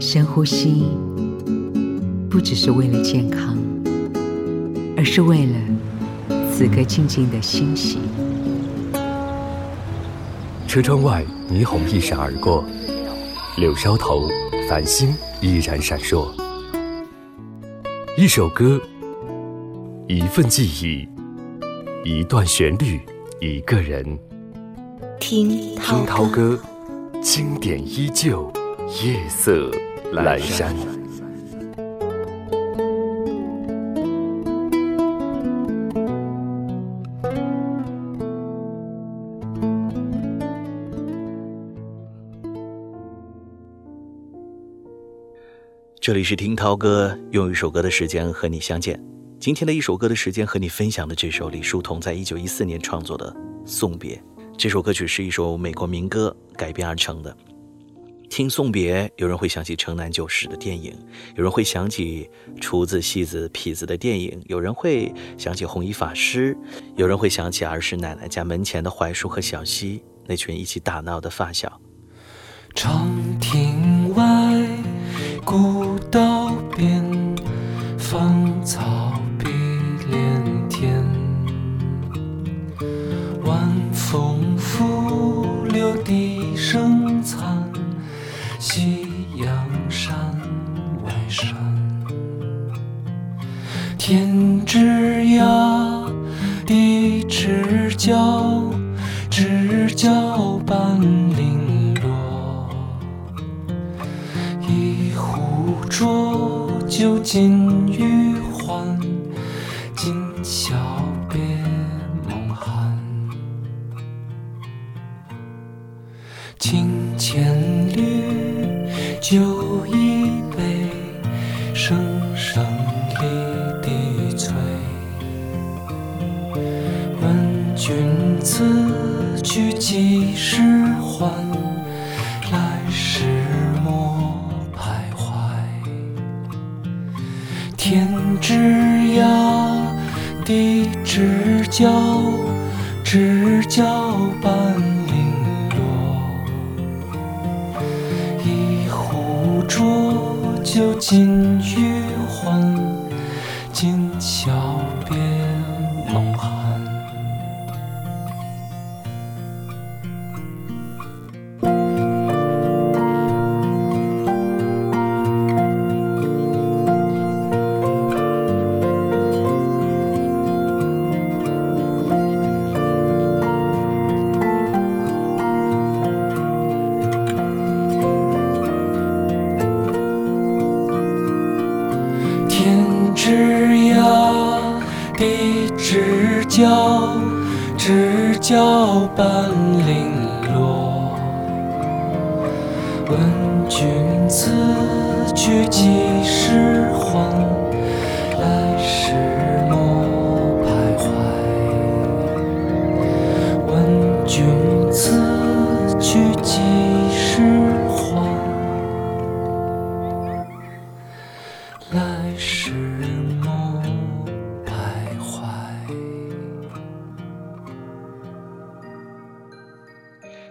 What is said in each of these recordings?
深呼吸，不只是为了健康，而是为了此刻静静的欣喜。车窗外，霓虹一闪而过，柳梢头，繁星依然闪烁。一首歌，一份记忆，一段旋律，一个人。听涛歌，经典依旧，夜色阑珊。这里是听涛哥，用一首歌的时间和你相见。今天的一首歌的时间和你分享的这首李叔同在一九一四年创作的《送别》。这首歌曲是一首美国民歌改编而成的。听《送别》，有人会想起城南旧时的电影，有人会想起厨子、戏子、痞子的电影，有人会想起红衣法师，有人会想起儿时奶奶家门前的槐树和小溪，那群一起打闹的发小。长亭外。古道边，芳草碧连天。晚风拂柳笛声残，一壶浊酒尽余欢，今宵别梦寒。敬千缕酒一杯，声声离笛催。问君此去几时还？角，知交半零落。一壶浊酒尽余知交，知交半零落。问君此去几时还？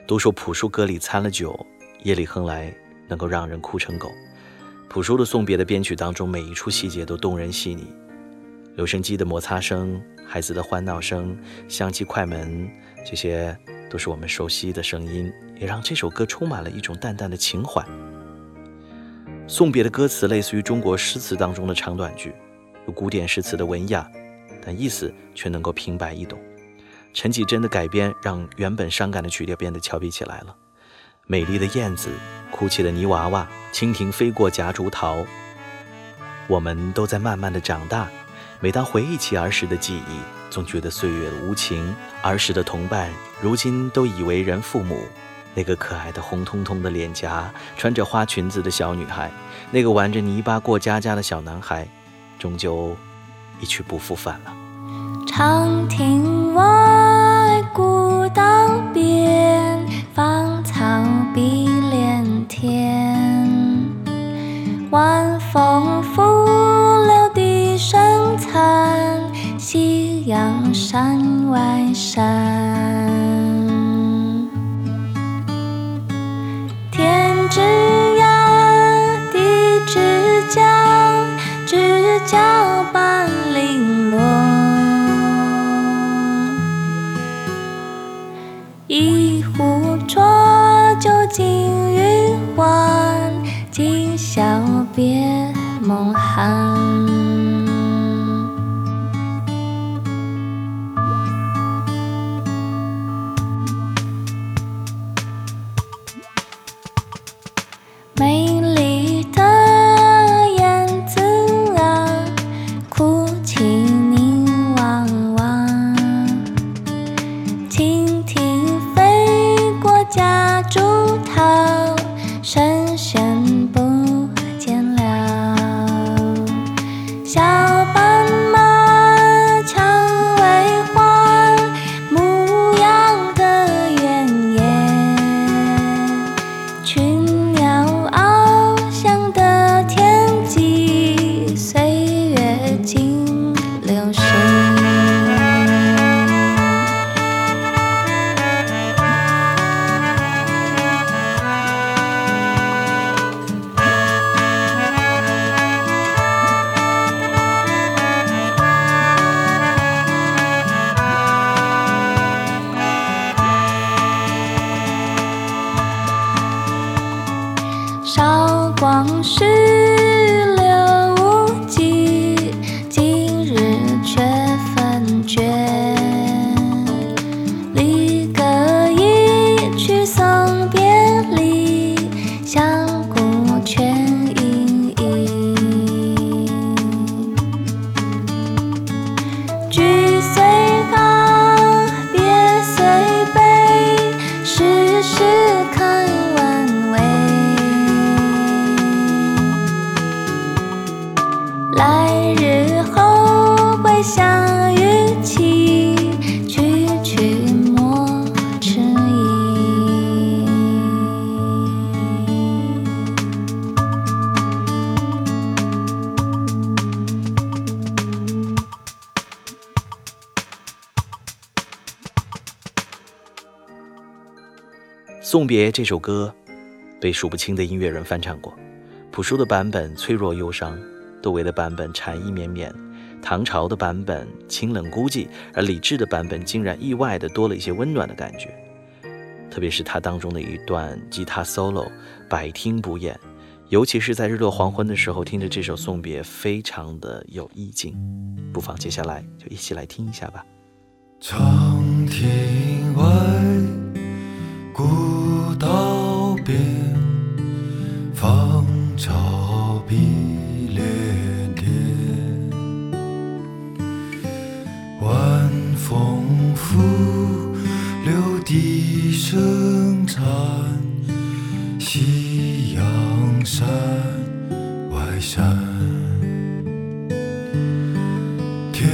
都说朴树歌里掺了酒，夜里哼来能够让人哭成狗。朴树的送别的编曲当中，每一处细节都动人细腻。留声机的摩擦声，孩子的欢闹声，相机快门，这些都是我们熟悉的声音，也让这首歌充满了一种淡淡的情怀。送别的歌词类似于中国诗词当中的长短句，有古典诗词的文雅，但意思却能够平白易懂。陈绮贞的改编让原本伤感的曲调变得俏皮起来了。美丽的燕子，哭泣的泥娃娃，蜻蜓飞过夹竹桃。我们都在慢慢的长大。每当回忆起儿时的记忆，总觉得岁月无情。儿时的同伴，如今都已为人父母。那个可爱的红彤彤的脸颊，穿着花裙子的小女孩，那个玩着泥巴过家家的小男孩，终究一去不复返了。长亭外古道边芳草碧连天晚风拂柳笛声残夕阳山外山。天之涯地之角知交半寒。送别》这首歌被数不清的音乐人翻唱过，朴树的版本脆弱忧伤，窦唯的版本禅意绵绵，唐朝的版本清冷孤寂，而李志的版本竟然意外的多了一些温暖的感觉。特别是它当中的一段吉他 solo，百听不厌，尤其是在日落黄昏的时候，听着这首《送别》，非常的有意境。不妨接下来就一起来听一下吧。长亭外，古道边，芳草碧连天。晚风拂柳笛声残，夕阳山外山。天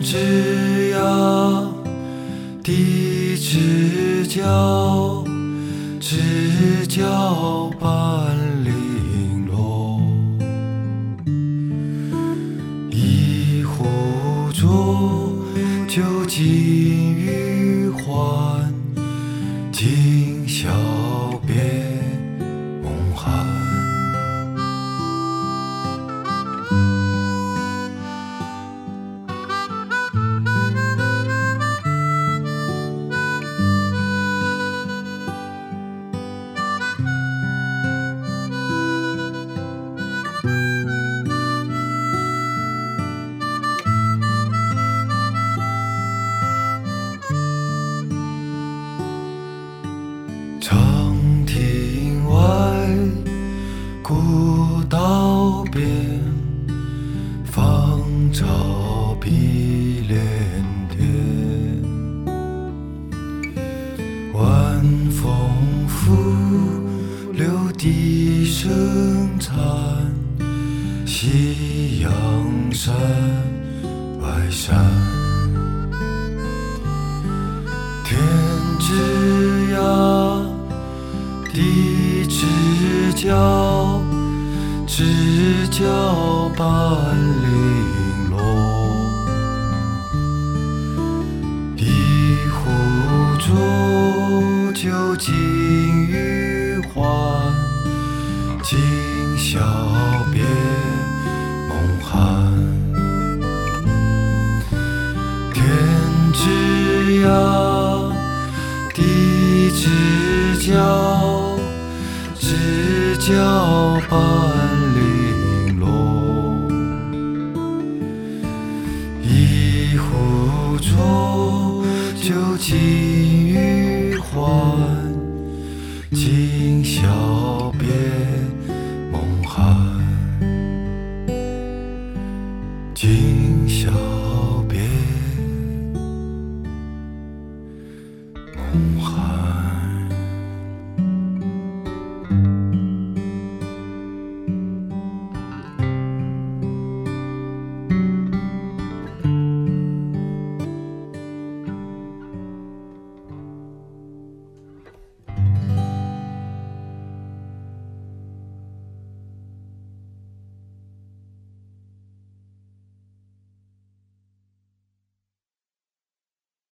之涯，地之角，知交半零落。一壶浊酒尽余欢，今宵别晚风拂柳笛声残，夕阳山外山。天之涯，地之角，知交半零落。一壶浊酒尽余欢，今宵别梦寒。天之涯，地之角，知交半今宵别